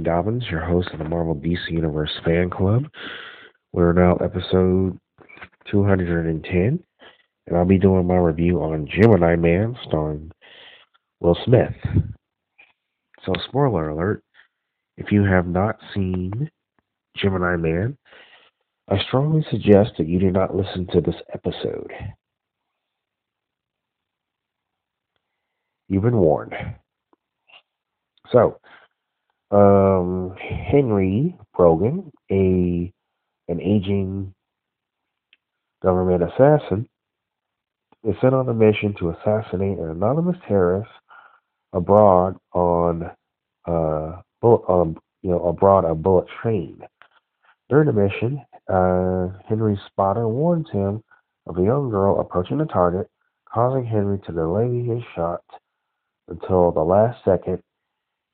Dobbins, your host of the Marvel DC Universe Fan Club. We're now episode 210, and I'll be doing my review on Gemini Man, starring Will Smith. So, spoiler alert if you have not seen Gemini Man, I strongly suggest that you do not listen to this episode. You've been warned. So, um, Henry Brogan, a an aging government assassin, is sent on a mission to assassinate an anonymous terrorist abroad on uh, bullet, um, you know, abroad a bullet train. During the mission, uh, Henry's spotter warns him of a young girl approaching the target, causing Henry to delay his shot until the last second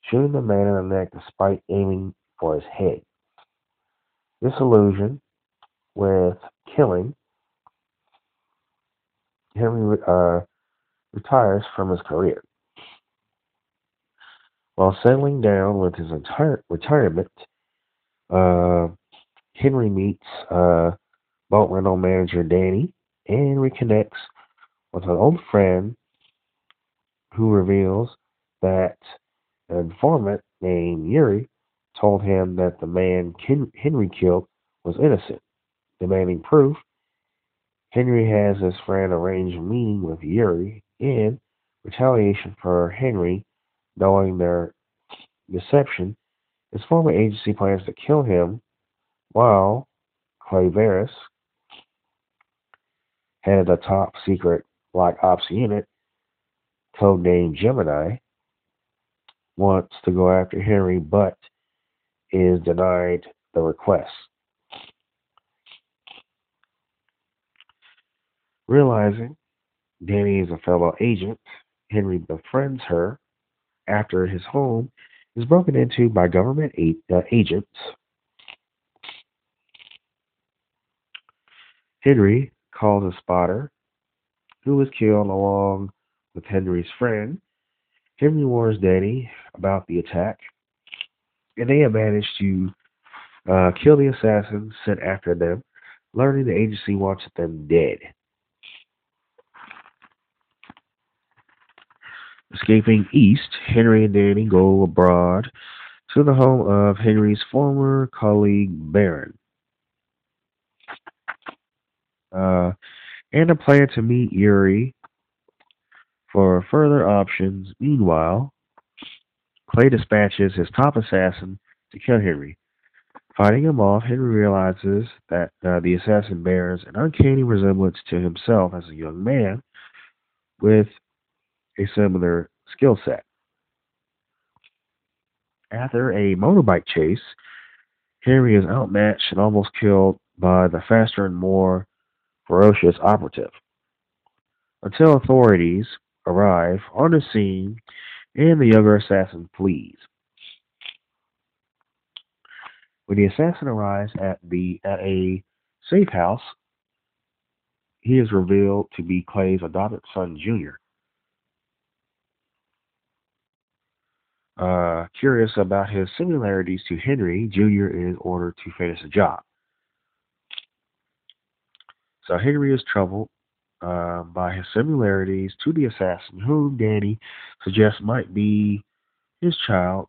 shooting the man in the neck despite aiming for his head. Disillusioned with killing, Henry uh, retires from his career. While settling down with his entire retirement, uh, Henry meets uh, boat rental manager Danny and reconnects with an old friend who reveals that an informant named Yuri told him that the man Henry killed was innocent. Demanding proof, Henry has his friend arrange a meeting with Yuri in retaliation for Henry knowing their deception. His former agency plans to kill him while Clay Verris, head of the top secret Black Ops unit, codenamed Gemini, wants to go after Henry but is denied the request. Realizing Danny is a fellow agent, Henry befriends her after his home is broken into by government uh, agents. Henry calls a spotter who was killed along with Henry's friend Henry warns Danny about the attack, and they have managed to uh, kill the assassin sent after them, learning the agency wants them dead. Escaping east, Henry and Danny go abroad to the home of Henry's former colleague Baron. Uh, and a plan to meet Yuri for further options, meanwhile, Clay dispatches his top assassin to kill Henry. Fighting him off, Henry realizes that uh, the assassin bears an uncanny resemblance to himself as a young man with a similar skill set. After a motorbike chase, Henry is outmatched and almost killed by the faster and more ferocious operative. Until authorities arrive on the scene and the younger assassin flees. When the assassin arrives at the at a safe house, he is revealed to be Clay's adopted son, Junior. Uh, curious about his similarities to Henry, Junior is ordered to finish the job. So Henry is troubled uh, by his similarities to the assassin, whom Danny suggests might be his child,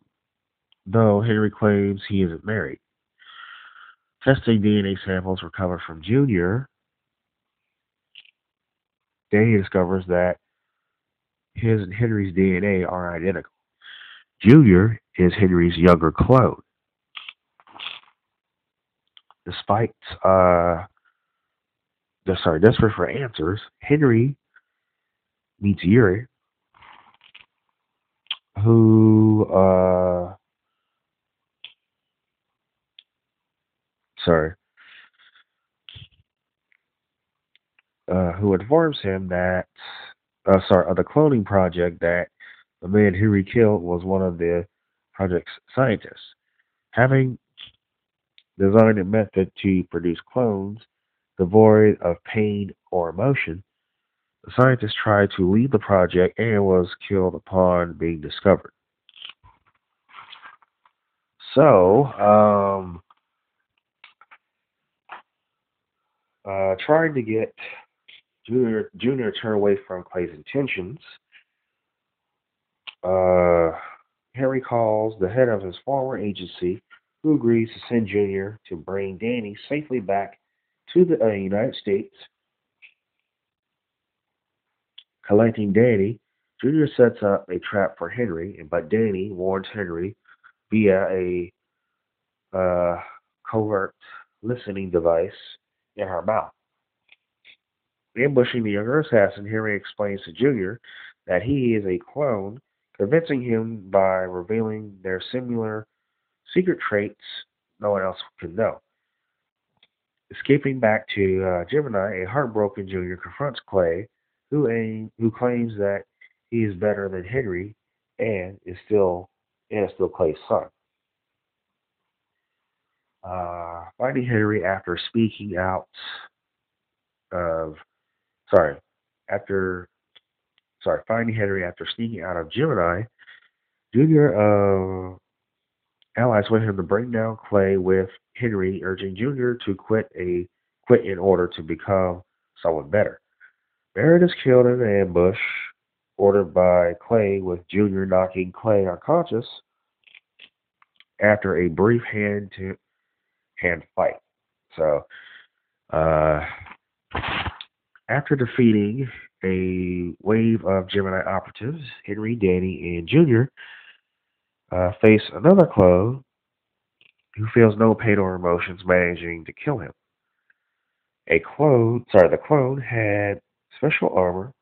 though Henry claims he isn't married. Testing DNA samples recovered from Junior, Danny discovers that his and Henry's DNA are identical. Junior is Henry's younger clone. Despite uh, sorry, desperate for answers, Henry meets Yuri, who, uh, sorry, uh, who informs him that, uh, sorry, of the cloning project that the man Henry killed was one of the project's scientists. Having designed a method to produce clones, devoid of pain or emotion. The scientist tried to lead the project and was killed upon being discovered. So, um, uh, trying to get Junior Junior to turn away from Clay's intentions. Uh, Henry calls the head of his former agency, who agrees to send Junior to bring Danny safely back to the uh, United States. Collecting Danny, Junior sets up a trap for Henry, and but Danny warns Henry via a uh, covert listening device in her mouth. Ambushing the younger assassin, Henry explains to Junior that he is a clone, convincing him by revealing their similar secret traits no one else can know. Escaping back to uh, Gemini, a heartbroken Junior confronts Clay, who, aim, who claims that he is better than Henry and is still and is still Clay's son. Uh, finding Henry after speaking out of sorry, after sorry, finding Henry after sneaking out of Gemini, Junior uh, allies with him to bring down Clay with Henry, urging Junior to quit a quit in order to become someone better. Barrett is killed in an ambush ordered by Clay, with Junior knocking Clay unconscious after a brief hand to hand fight. So, uh, after defeating a wave of Gemini operatives, Henry, Danny, and Junior uh, face another clone who feels no pain or emotions, managing to kill him. A clone, sorry, the clone had special armor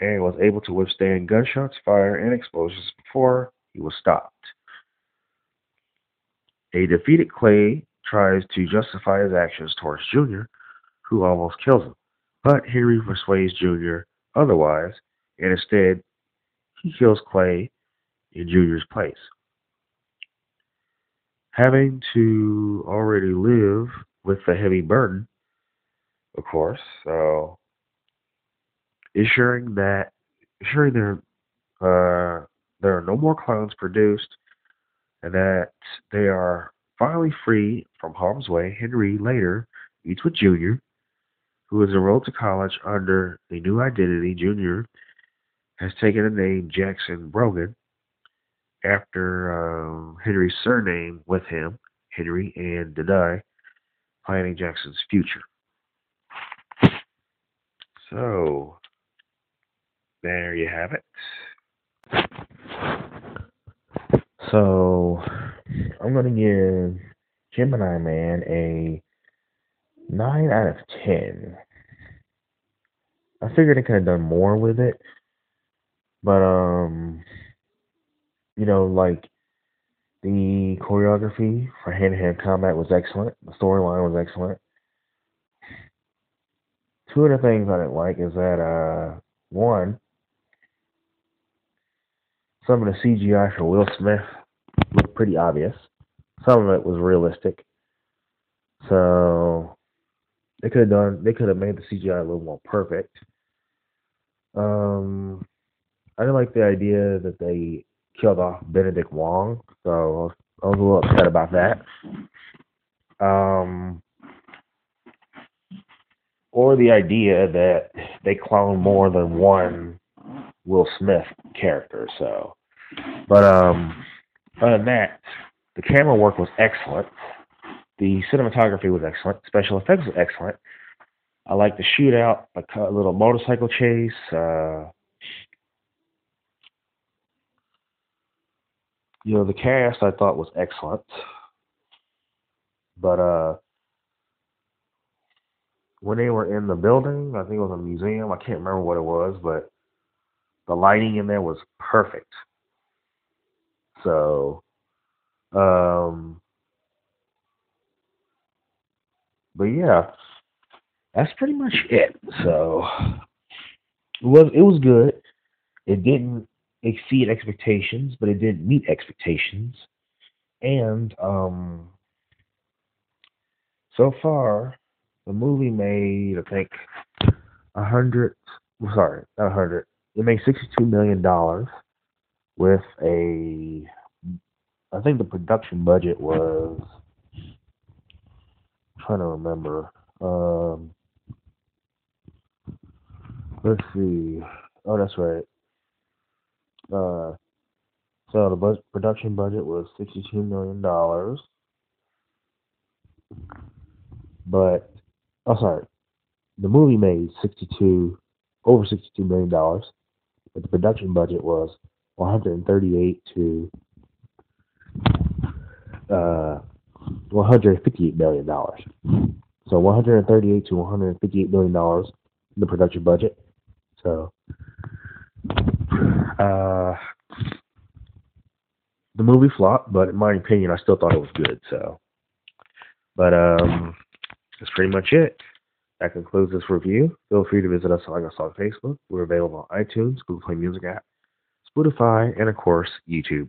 and was able to withstand gunshots, fire, and explosions before he was stopped. A defeated Clay tries to justify his actions towards Junior, who almost kills him. But Henry persuades Junior otherwise, and instead he kills Clay in Junior's place. Having to already live with the heavy burden, of course, so ensuring that ensuring there uh, there are no more clones produced and that they are finally free from harm's way. Henry later meets with Junior, who is enrolled to college under a new identity. Junior has taken the name Jackson Brogan after uh, Henry's surname with him, Henry and Danae, planning Jackson's future. So, there you have it. So, I'm going to give Gemini Man a 9 out of 10. I figured I could have done more with it. But, um, you know, like, the choreography for hand to hand combat was excellent. The storyline was excellent. Two of the things I didn't like is that, uh, one, some of the CGI for Will Smith looked pretty obvious. Some of it was realistic. So they could have done they could have made the CGI a little more perfect. Um I didn't like the idea that they killed off Benedict Wong, so I was, a little upset about that. Um or the idea that they clone more than one Will Smith character. So, but um, other than that, the camera work was excellent. The cinematography was excellent. Special effects was excellent. I like the shootout, a little motorcycle chase. Uh, you know, the cast I thought was excellent. But uh, when they were in the building, I think it was a museum. I can't remember what it was, but the lighting in there was perfect. So, um, but yeah, that's pretty much it. So it was it was good. It didn't exceed expectations, but it didn't meet expectations. And um, so far, the movie made I think a hundred. Sorry, not a hundred. It made sixty-two million dollars with a I think the production budget was. I'm trying to remember. Um, let's see. Oh, that's right. Uh, so the production budget was sixty-two million dollars, but oh, sorry, the movie made sixty-two over sixty-two million dollars, but the production budget was one hundred and thirty-eight to uh one hundred fifty-eight million dollars. So one hundred thirty-eight to one hundred fifty-eight million dollars the production budget. So uh the movie flopped, but in my opinion, I still thought it was good. So, but um, that's pretty much it. That concludes this review. Feel free to visit us like us on Facebook. We're available on iTunes, Google Play Music app, Spotify, and of course YouTube.